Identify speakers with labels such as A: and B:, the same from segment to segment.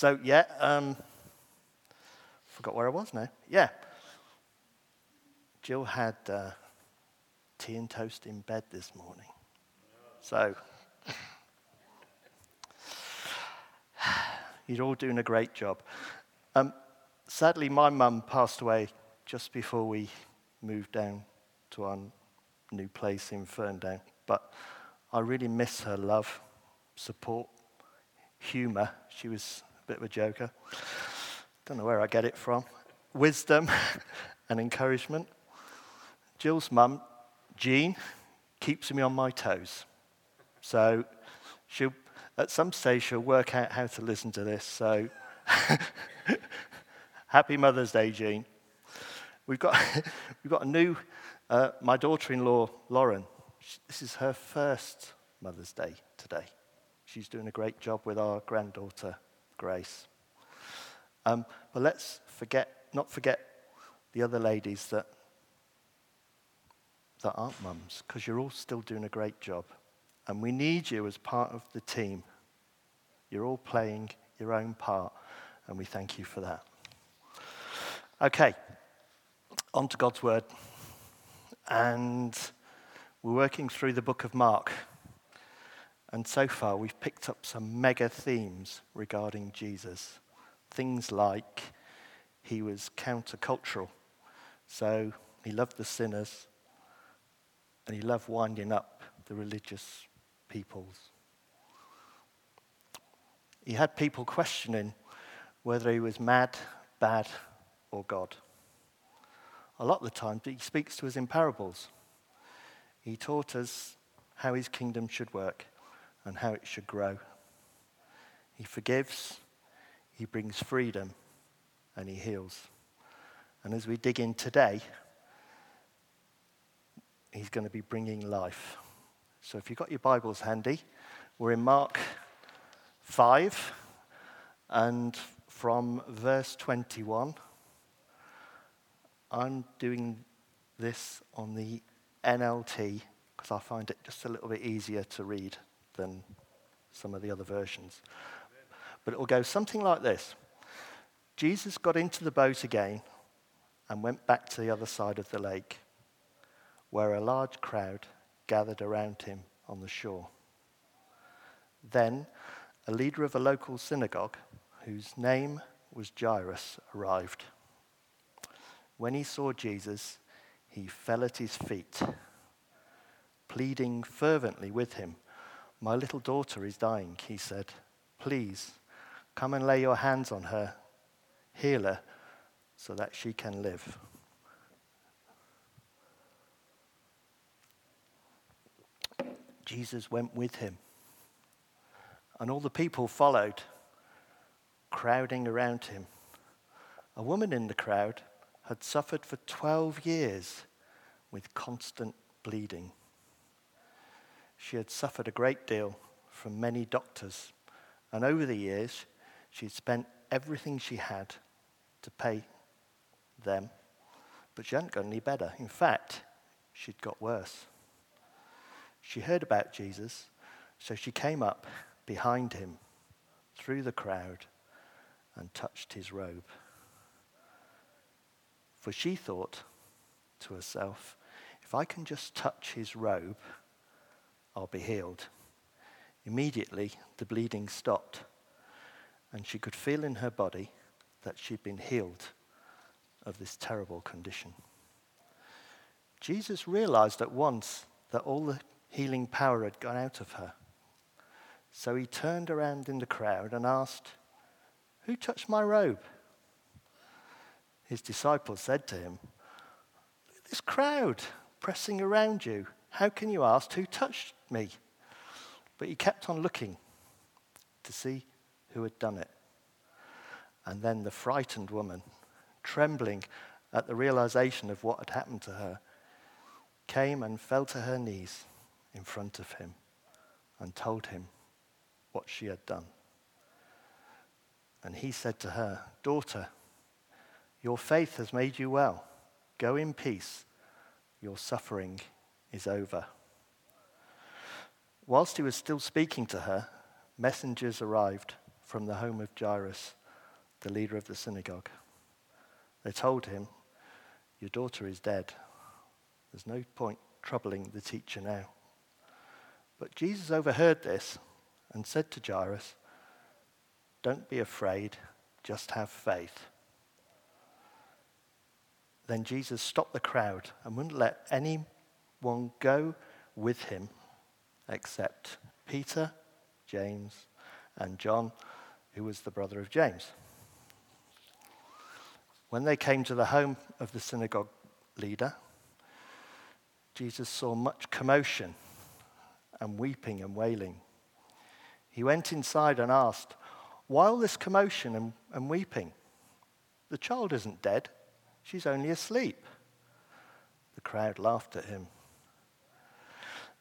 A: So, yeah, um, forgot where I was now. Yeah. Jill had uh, tea and toast in bed this morning. So, you're all doing a great job. Um, sadly, my mum passed away just before we moved down to our new place in Ferndown. But I really miss her love, support, humour. She was bit of a joker. Don't know where I get it from. Wisdom and encouragement. Jill's mum, Jean, keeps me on my toes. So she'll, at some stage, she'll work out how to listen to this. So happy Mother's Day, Jean. We've got, we've got a new, uh, my daughter in law, Lauren. This is her first Mother's Day today. She's doing a great job with our granddaughter, Grace. Um, but let's forget, not forget the other ladies that, that aren't mums, because you're all still doing a great job. And we need you as part of the team. You're all playing your own part, and we thank you for that. Okay, on to God's Word. And we're working through the book of Mark. And so far, we've picked up some mega themes regarding Jesus. Things like he was countercultural, so he loved the sinners and he loved winding up the religious peoples. He had people questioning whether he was mad, bad, or God. A lot of the time, he speaks to us in parables. He taught us how his kingdom should work and how it should grow. He forgives, he brings freedom, and he heals. And as we dig in today, he's going to be bringing life. So if you've got your Bibles handy, we're in Mark 5, and from verse 21, I'm doing this on the NLT because I find it just a little bit easier to read than some of the other versions. But it will go something like this Jesus got into the boat again and went back to the other side of the lake, where a large crowd gathered around him on the shore. Then a leader of a local synagogue, whose name was Jairus, arrived. When he saw Jesus, he fell at his feet, pleading fervently with him. My little daughter is dying, he said. Please come and lay your hands on her, heal her, so that she can live. Jesus went with him, and all the people followed, crowding around him. A woman in the crowd had suffered for 12 years with constant bleeding. She had suffered a great deal from many doctors, and over the years, she had spent everything she had to pay them, but she hadn't got any better. In fact, she'd got worse. She heard about Jesus, so she came up behind him through the crowd and touched his robe. For she thought to herself, if I can just touch his robe, I'll be healed. Immediately, the bleeding stopped, and she could feel in her body that she'd been healed of this terrible condition. Jesus realized at once that all the healing power had gone out of her. So he turned around in the crowd and asked, Who touched my robe? his disciples said to him, This crowd pressing around you, how can you ask who touched me? But he kept on looking to see who had done it. And then the frightened woman, trembling at the realization of what had happened to her, came and fell to her knees in front of him and told him what she had done. And he said to her, Daughter, your faith has made you well. Go in peace. Your suffering is over. Whilst he was still speaking to her, messengers arrived from the home of Jairus, the leader of the synagogue. They told him, Your daughter is dead. There's no point troubling the teacher now. But Jesus overheard this and said to Jairus, Don't be afraid, just have faith. Then Jesus stopped the crowd and wouldn't let anyone go with him except Peter, James, and John, who was the brother of James. When they came to the home of the synagogue leader, Jesus saw much commotion and weeping and wailing. He went inside and asked, Why all this commotion and, and weeping? The child isn't dead, she's only asleep. The crowd laughed at him.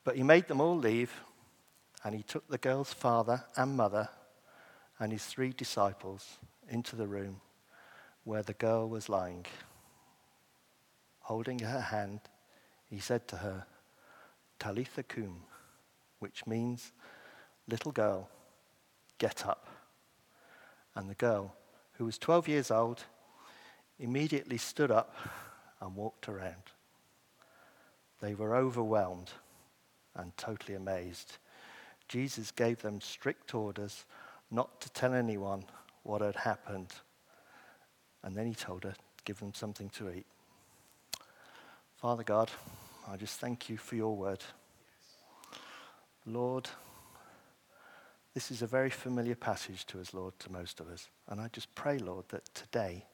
A: But he made them all leave, and he took the girl's father and mother and his three disciples into the room where the girl was lying. Holding her hand, he said to her, Talitha cum, which means, little girl, get up. And the girl, who was 12 years old, immediately stood up and walked around. They were overwhelmed and totally amazed. Jesus gave them strict orders not to tell anyone what had happened. And then he told her, give them something to eat. Father God, I just thank you for your word. Lord, this is a very familiar passage to us, Lord, to most of us. And I just pray, Lord, that today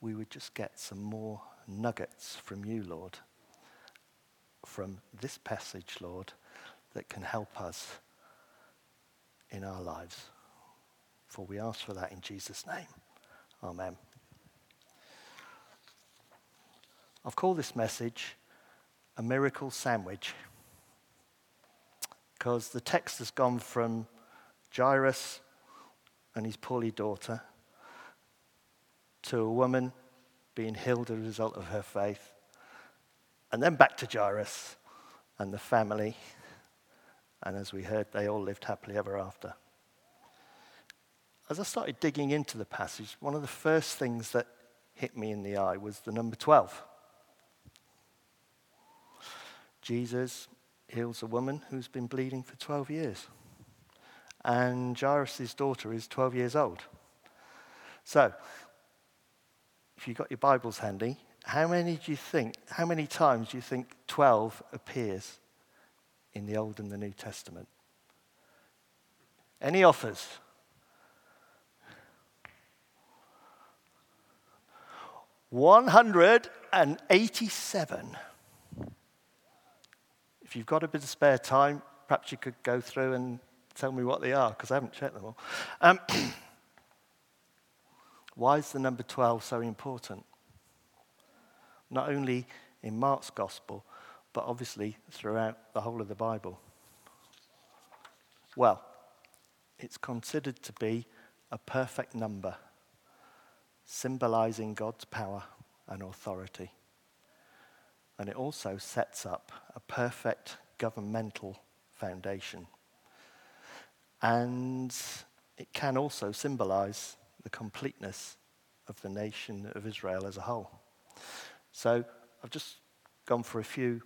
A: we would just get some more nuggets from you, Lord, from this passage, Lord, that can help us in our lives. For we ask for that in Jesus' name. Amen. I've called this message a miracle sandwich because the text has gone from Jairus and his poorly daughter to a woman being healed as a result of her faith, and then back to Jairus and the family. And as we heard, they all lived happily ever after. As I started digging into the passage, one of the first things that hit me in the eye was the number 12. Jesus heals a woman who's been bleeding for 12 years. And Jairus' daughter is 12 years old. So, if you've got your Bibles handy, how many do you think, how many times do you think 12 appears in the Old and the New Testament? Any offers? 187. If you've got a bit of spare time, perhaps you could go through and tell me what they are, because I haven't checked them all. Um, why is the number 12 so important? Not only in Mark's gospel, but obviously throughout the whole of the Bible. Well, it's considered to be a perfect number, symbolizing God's power and authority and it also sets up a perfect governmental foundation. And it can also symbolize the completeness of the nation of Israel as a whole. So I've just gone for a few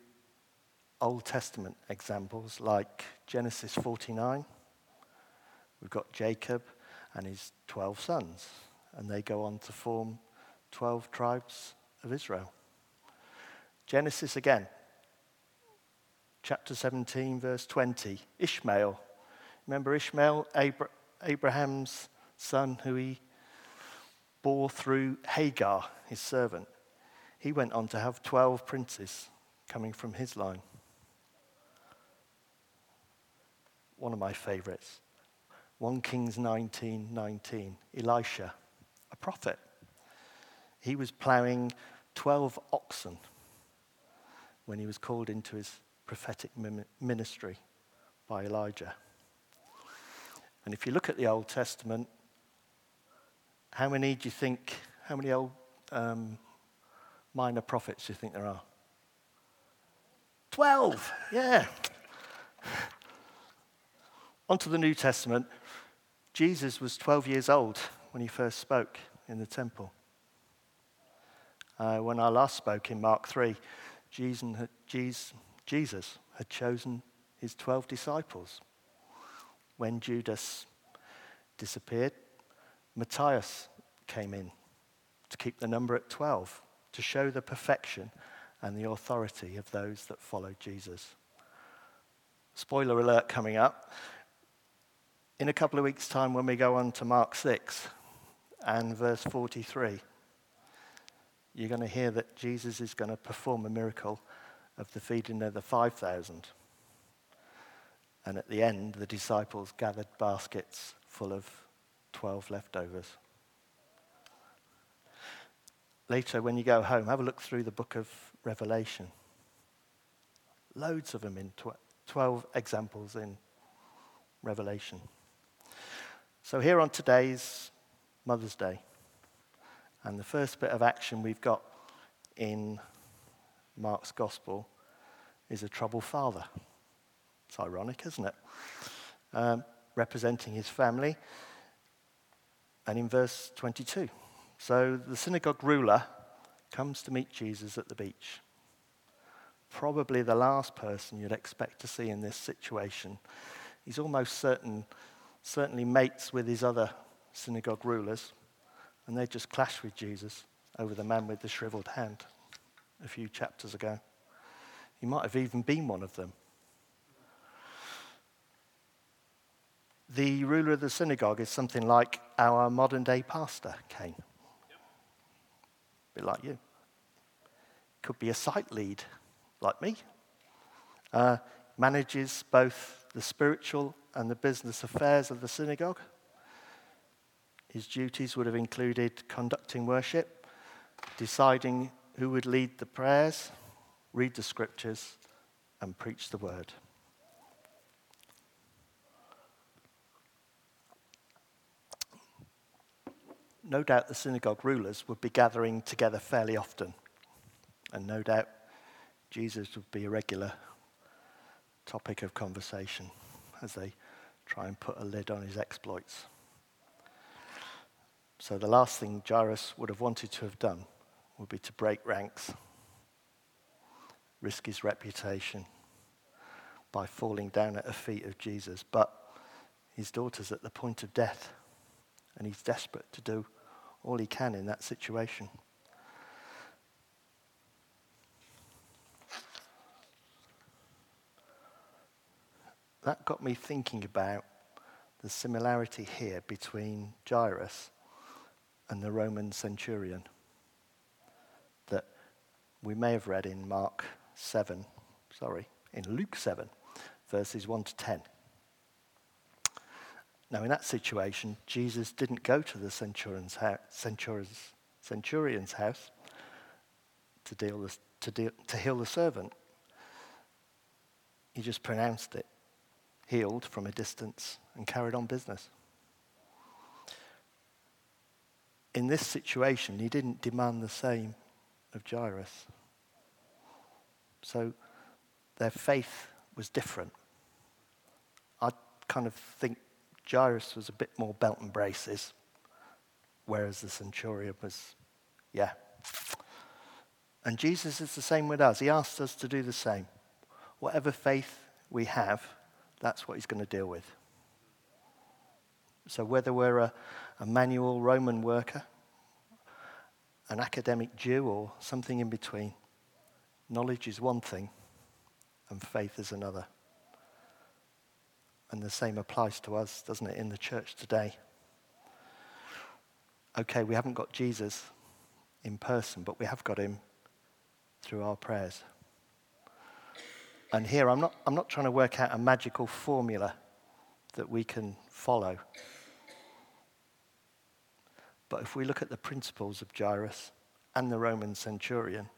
A: Old Testament examples, like Genesis 49. We've got Jacob and his 12 sons, and they go on to form 12 tribes of Israel. Genesis again, chapter 17, verse 20. Ishmael. Remember Ishmael, Abra- Abraham's son, who he bore through Hagar, his servant. He went on to have 12 princes coming from his line. One of my favorites. 1 Kings 19 19. Elisha, a prophet. He was plowing 12 oxen when he was called into his prophetic ministry by Elijah. And if you look at the Old Testament, how many do you think, how many old um, minor prophets do you think there are? Twelve, yeah. On to the New Testament. Jesus was 12 years old when he first spoke in the temple. Uh, when I last spoke in Mark 3, Jesus had, Jesus had chosen his 12 disciples. When Judas disappeared, Matthias came in to keep the number at 12, to show the perfection and the authority of those that followed Jesus. Spoiler alert coming up. In a couple of weeks' time, when we go on to Mark 6 and verse 43, you're going to hear that Jesus is going to perform a miracle of the feeding of the 5,000. And at the end, the disciples gathered baskets full of 12 leftovers. Later, when you go home, have a look through the book of Revelation. Loads of them in tw- 12 examples in Revelation. So, here on today's Mother's Day, and the first bit of action we've got in Mark's Gospel is a troubled father. It's ironic, isn't it? Um, representing his family. And in verse 22, so the synagogue ruler comes to meet Jesus at the beach. Probably the last person you'd expect to see in this situation. He's almost certain, certainly mates with his other synagogue rulers, and they just clash with Jesus over the man with the shriveled hand a few chapters ago. He might have even been one of them. The ruler of the synagogue is something like our modern day pastor, Cain. Like you. Could be a site lead, like me. Uh, manages both the spiritual and the business affairs of the synagogue. His duties would have included conducting worship, deciding who would lead the prayers, read the scriptures, and preach the word. No doubt the synagogue rulers would be gathering together fairly often, and no doubt Jesus would be a regular topic of conversation as they try and put a lid on his exploits. So, the last thing Jairus would have wanted to have done would be to break ranks, risk his reputation by falling down at the feet of Jesus. But his daughter's at the point of death, and he's desperate to do all he can in that situation. That got me thinking about the similarity here between Jairus and the Roman centurion that we may have read in Mark 7, sorry, in Luke 7, verses 1 to 10. Now, in that situation, Jesus didn't go to the centurion's, house, centurion's, centurion's house to, deal the, to, deal, to heal the servant. He just pronounced it, healed from a distance, and carried on business. In this situation, he didn't demand the same of Jairus. So their faith was different. I kind of think Jairus was a bit more belt and braces, whereas the centurion was, yeah. And Jesus is the same with us. He asked us to do the same. Whatever faith we have, that's what he's going to deal with. So whether we're a, a manual Roman worker, an academic Jew, or something in between, knowledge is one thing and faith is another. And the same applies to us, doesn't it, in the church today? Okay, we haven't got Jesus in person, but we have got him through our prayers. And here, I'm not, I'm not trying to work out a magical formula that we can follow. But if we look at the principles of Jairus and the Roman centurion,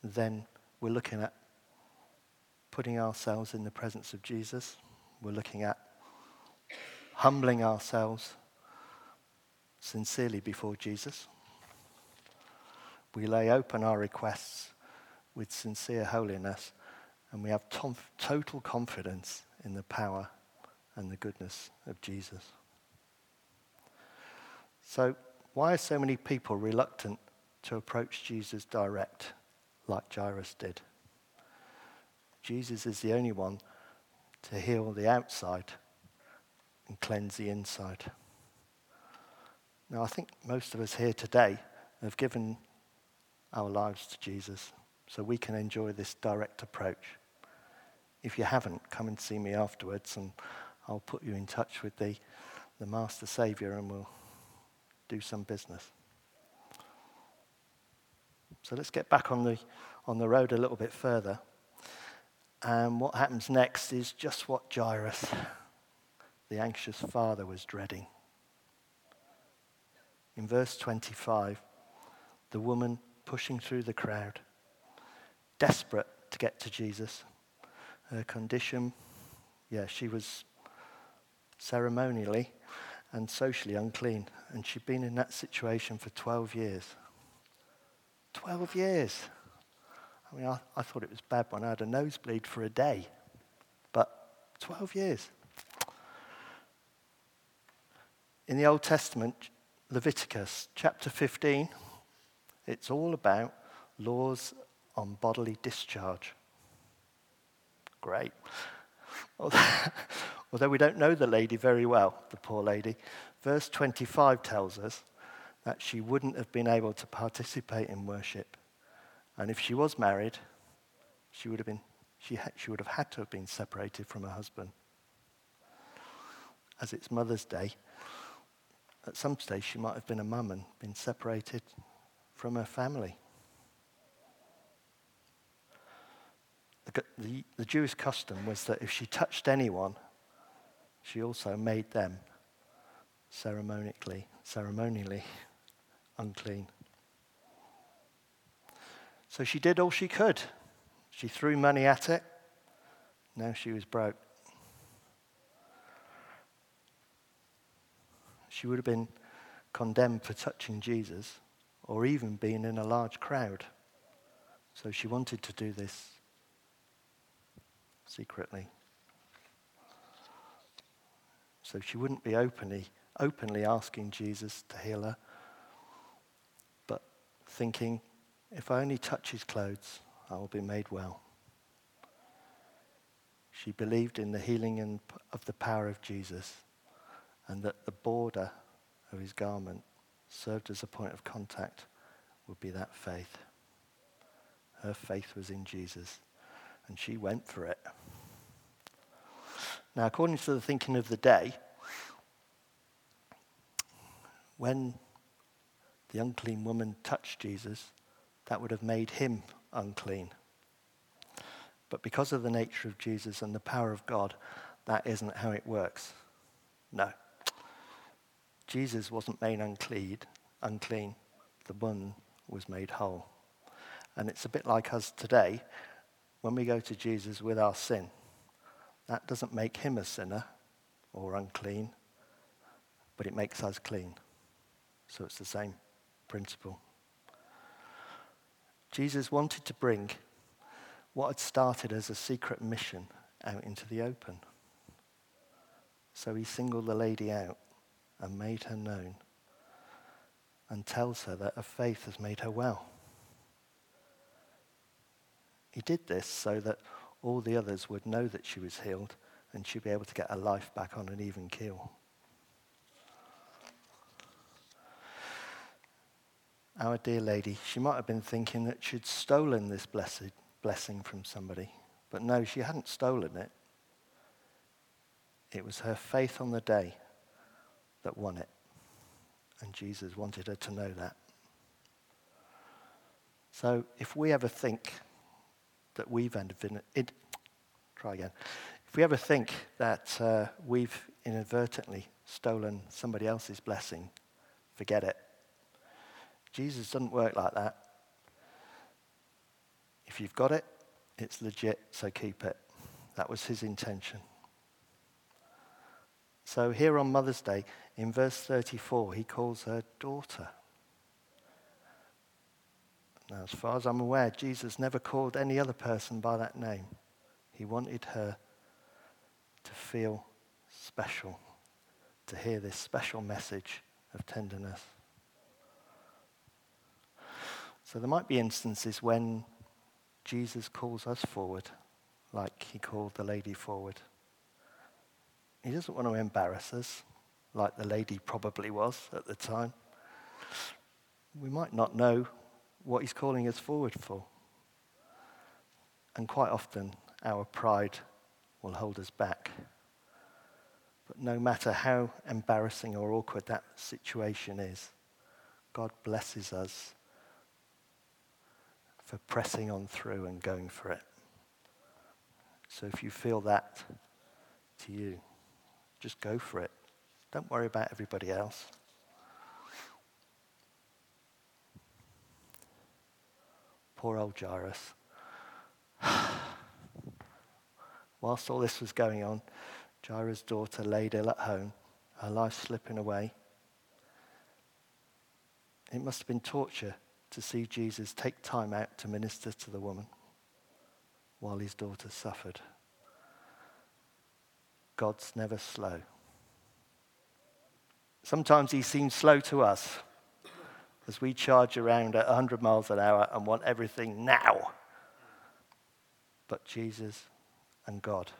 A: then we're looking at putting ourselves in the presence of Jesus. We're looking at humbling ourselves sincerely before Jesus. We lay open our requests with sincere holiness, and we have total confidence in the power and the goodness of Jesus. So, why are so many people reluctant to approach Jesus direct, like Jairus did? Jesus is the only one to heal the outside and cleanse the inside. Now, I think most of us here today have given our lives to Jesus so we can enjoy this direct approach. If you haven't, come and see me afterwards and I'll put you in touch with the, the Master Saviour and we'll do some business. So let's get back on the, on the road a little bit further. And what happens next is just what Jairus, the anxious father, was dreading. In verse 25, the woman pushing through the crowd, desperate to get to Jesus. Her condition, yeah, she was ceremonially and socially unclean, and she'd been in that situation for 12 years. 12 years. I mean, I, I thought it was bad when I had a nosebleed for a day, but 12 years. In the Old Testament, Leviticus chapter 15, it's all about laws on bodily discharge. Great. Although we don't know the lady very well, the poor lady, verse 25 tells us that she wouldn't have been able to participate in worship. And if she was married, she would have, been, she, ha- she would have had to have been separated from her husband. As it's Mother's Day, at some stage she might have been a mum and been separated from her family. The, the, the Jewish custom was that if she touched anyone, she also made them ceremonially, ceremonially unclean. So she did all she could. She threw money at it. Now she was broke. She would have been condemned for touching Jesus or even being in a large crowd. So she wanted to do this secretly. So she wouldn't be openly, openly asking Jesus to heal her, but thinking, if I only touch his clothes, I will be made well. She believed in the healing of the power of Jesus and that the border of his garment served as a point of contact would be that faith. Her faith was in Jesus, and she went for it. Now, according to the thinking of the day, when the unclean woman touched Jesus, that would have made him unclean. But because of the nature of Jesus and the power of God, that isn't how it works. No. Jesus wasn't made unclean, unclean. The one was made whole. And it's a bit like us today when we go to Jesus with our sin. That doesn't make him a sinner or unclean, but it makes us clean. So it's the same principle. Jesus wanted to bring what had started as a secret mission out into the open. So he singled the lady out and made her known and tells her that her faith has made her well. He did this so that all the others would know that she was healed and she'd be able to get her life back on an even keel. Our dear lady, she might have been thinking that she'd stolen this blessed blessing from somebody. But no, she hadn't stolen it. It was her faith on the day that won it. And Jesus wanted her to know that. So if we ever think that we've it, try again. If we ever think that uh, we've inadvertently stolen somebody else's blessing, forget it. Jesus doesn't work like that. If you've got it, it's legit, so keep it. That was his intention. So here on Mother's Day, in verse 34, he calls her daughter. Now, as far as I'm aware, Jesus never called any other person by that name. He wanted her to feel special, to hear this special message of tenderness. So there might be instances when Jesus calls us forward, like he called the lady forward. He doesn't want to embarrass us, like the lady probably was at the time. We might not know what he's calling us forward for. And quite often, our pride will hold us back. But no matter how embarrassing or awkward that situation is, God blesses us for pressing on through and going for it. So if you feel that to you, just go for it. Don't worry about everybody else. Poor old Jairus. Whilst all this was going on, Jairus' daughter laid ill at home, her life slipping away. It must have been torture to see Jesus take time out to minister to the woman while his daughter suffered. God's never slow. Sometimes he seems slow to us as we charge around at 100 miles an hour and want everything now. But Jesus and God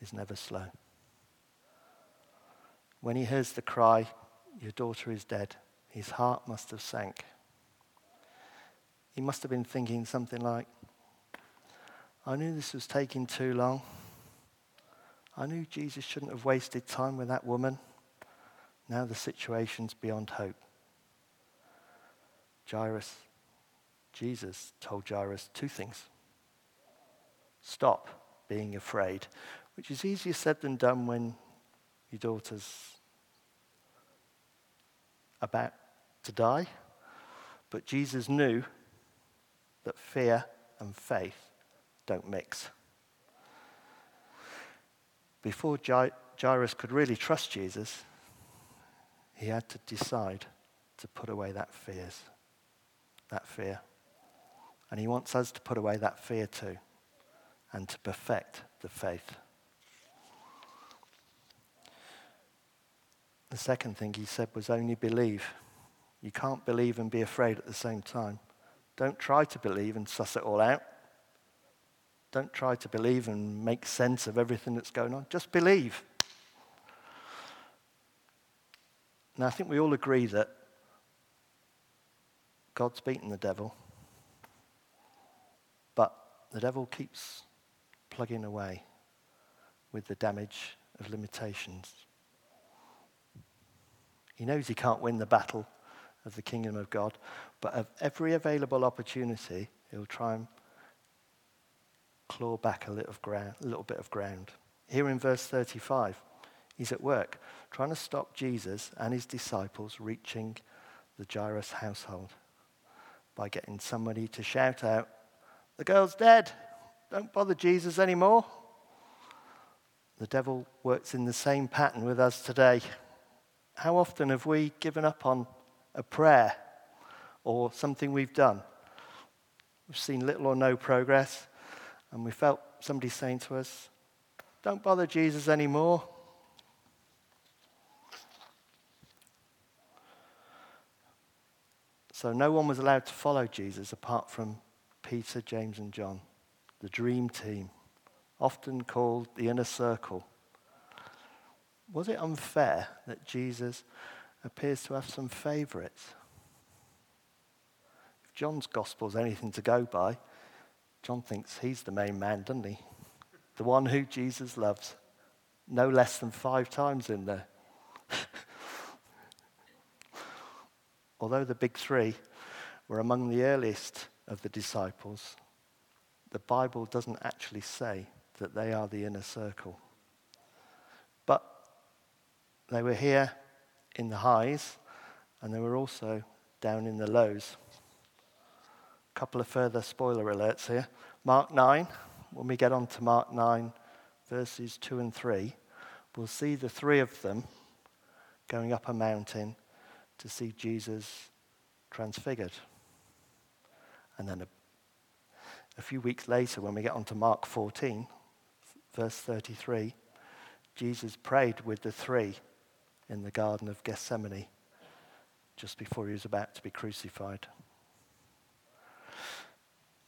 A: is never slow. When he hears the cry, Your daughter is dead, his heart must have sank. He must have been thinking something like, I knew this was taking too long. I knew Jesus shouldn't have wasted time with that woman. Now the situation's beyond hope. Jairus, Jesus told Jairus two things. Stop being afraid, which is easier said than done when your daughter's about to die. But Jesus knew that fear and faith don't mix. Before Jairus could really trust Jesus, he had to decide to put away that fears, that fear. And he wants us to put away that fear too and to perfect the faith. The second thing he said was only believe. You can't believe and be afraid at the same time. Don't try to believe and suss it all out. Don't try to believe and make sense of everything that's going on. Just believe. Now, I think we all agree that God's beaten the devil, but the devil keeps plugging away with the damage of limitations. He knows he can't win the battle of the kingdom of God, but of every available opportunity, he'll try and claw back a little, ground, little bit of ground. Here in verse 35, he's at work trying to stop Jesus and his disciples reaching the Jairus household by getting somebody to shout out, The girl's dead. Don't bother Jesus anymore. The devil works in the same pattern with us today. How often have we given up on a prayer or something we've done? We've seen little or no progress, and we felt somebody saying to us, Don't bother Jesus anymore. So no one was allowed to follow Jesus apart from Peter, James, and John the dream team, often called the inner circle. Was it unfair that Jesus appears to have some favorites? If John's gospel is anything to go by, John thinks he's the main man, doesn't he? The one who Jesus loves. No less than five times in there. Although the big three were among the earliest of the disciples, the Bible doesn't actually say that they are the inner circle. But they were here in the highs, and they were also down in the lows. A couple of further spoiler alerts here. Mark 9, when we get on to Mark 9, verses 2 and 3, we'll see the three of them going up a mountain to see Jesus transfigured. And then a a few weeks later, when we get on to Mark 14, verse 33, Jesus prayed with the three in the Garden of Gethsemane just before he was about to be crucified.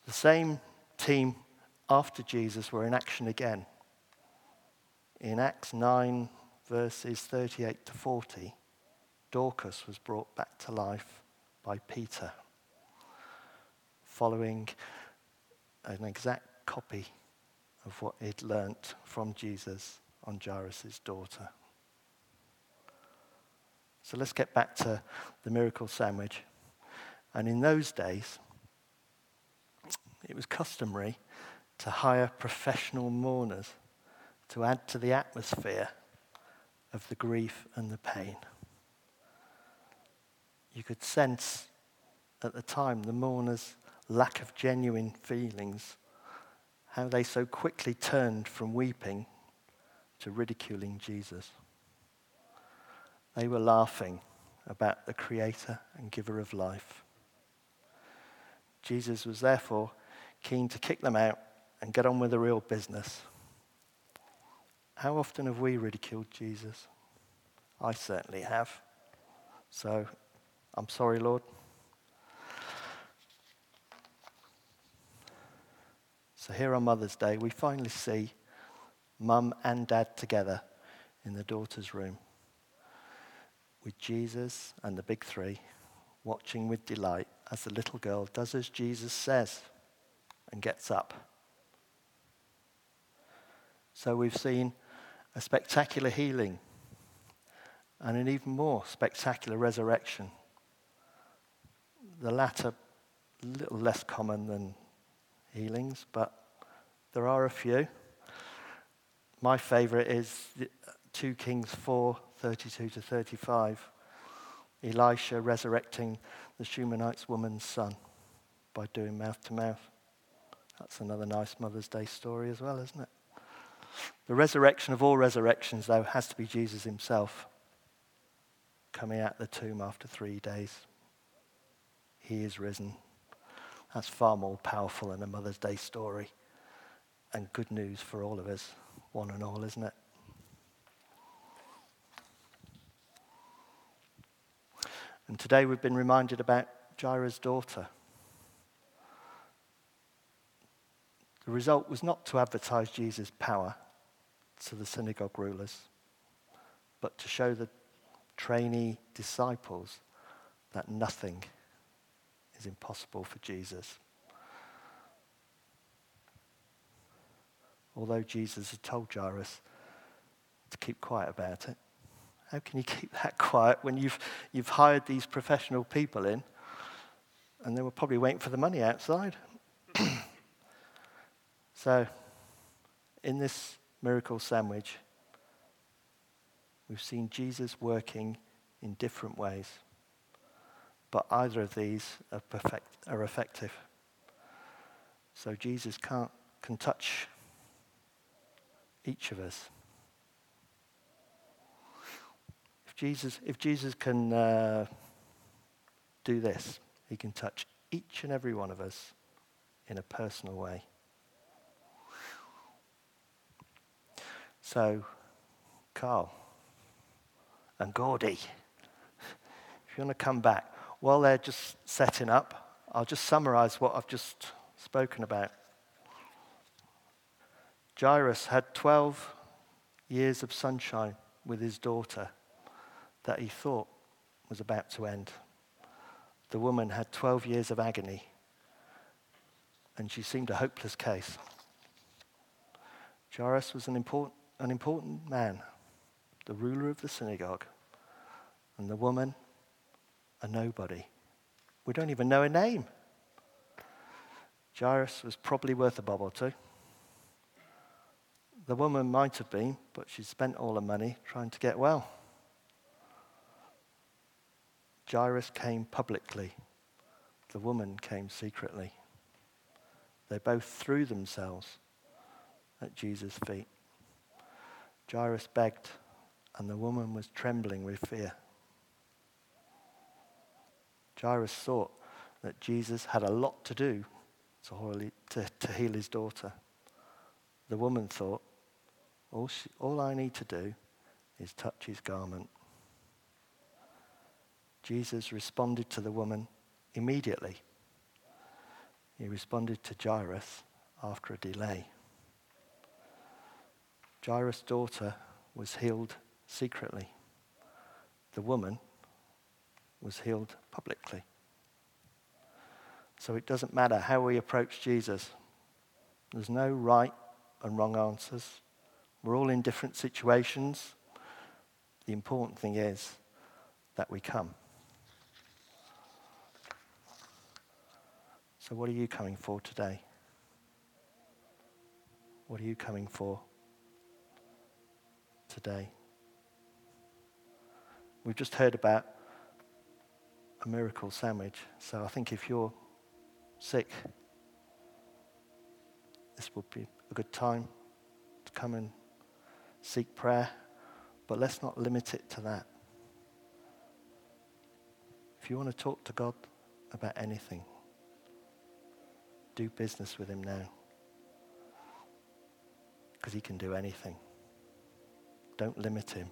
A: The same team after Jesus were in action again. In Acts 9, verses 38 to 40, Dorcas was brought back to life by Peter, following an exact copy of what he'd learnt from Jesus on Jairus' daughter. So let's get back to the miracle sandwich. And in those days, it was customary to hire professional mourners to add to the atmosphere of the grief and the pain. You could sense at the time the mourners' lack of genuine feelings, how they so quickly turned from weeping to ridiculing Jesus. They were laughing about the creator and giver of life. Jesus was therefore keen to kick them out and get on with the real business. How often have we ridiculed Jesus? I certainly have. So I'm sorry, Lord. So here on Mother's Day, we finally see mum and dad together in the daughter's room with Jesus and the big three watching with delight as the little girl does as Jesus says and gets up. So we've seen a spectacular healing and an even more spectacular resurrection. The latter, a little less common than healings, but there are a few. My favourite is 2 Kings 4 32 to 35. Elisha resurrecting the Shunammite woman's son by doing mouth to mouth. That's another nice Mother's Day story as well, isn't it? The resurrection of all resurrections, though, has to be Jesus himself coming out of the tomb after three days. He is risen. That's far more powerful than a Mother's Day story. And good news for all of us, one and all, isn't it? And today we've been reminded about Jairus' daughter. The result was not to advertise Jesus' power to the synagogue rulers, but to show the trainee disciples that nothing is impossible for Jesus. Although Jesus had told Jairus to keep quiet about it, how can you keep that quiet when you've, you've hired these professional people in and they were probably waiting for the money outside? so, in this miracle sandwich, we've seen Jesus working in different ways, but either of these are, perfect, are effective. So, Jesus can't, can touch each of us. Jesus, if Jesus can uh, do this, he can touch each and every one of us in a personal way. So, Carl and Gordy, if you want to come back, while they're just setting up, I'll just summarize what I've just spoken about. Jairus had 12 years of sunshine with his daughter that he thought was about to end. The woman had 12 years of agony, and she seemed a hopeless case. Jairus was an important, an important man, the ruler of the synagogue, and the woman, a nobody. We don't even know her name. Jairus was probably worth a bob or two. The woman might have been, but she spent all her money trying to get well. Jairus came publicly, the woman came secretly. They both threw themselves at Jesus' feet. Jairus begged, and the woman was trembling with fear. Jairus thought that Jesus had a lot to do to, heal his daughter. The woman thought, all, she, all I need to do is touch his garment. Jesus responded to the woman immediately. He responded to Jairus after a delay. Jairus' daughter was healed secretly. The woman was healed publicly. So it doesn't matter how we approach Jesus. There's no right and wrong answers. We're all in different situations. The important thing is that we come. So, what are you coming for today? What are you coming for today? We've just heard about a miracle sandwich. So I think if you're sick, this would be a good time to come and seek prayer. But let's not limit it to that. If you want to talk to God about anything, do business with Him now. Because He can do anything. Don't limit Him.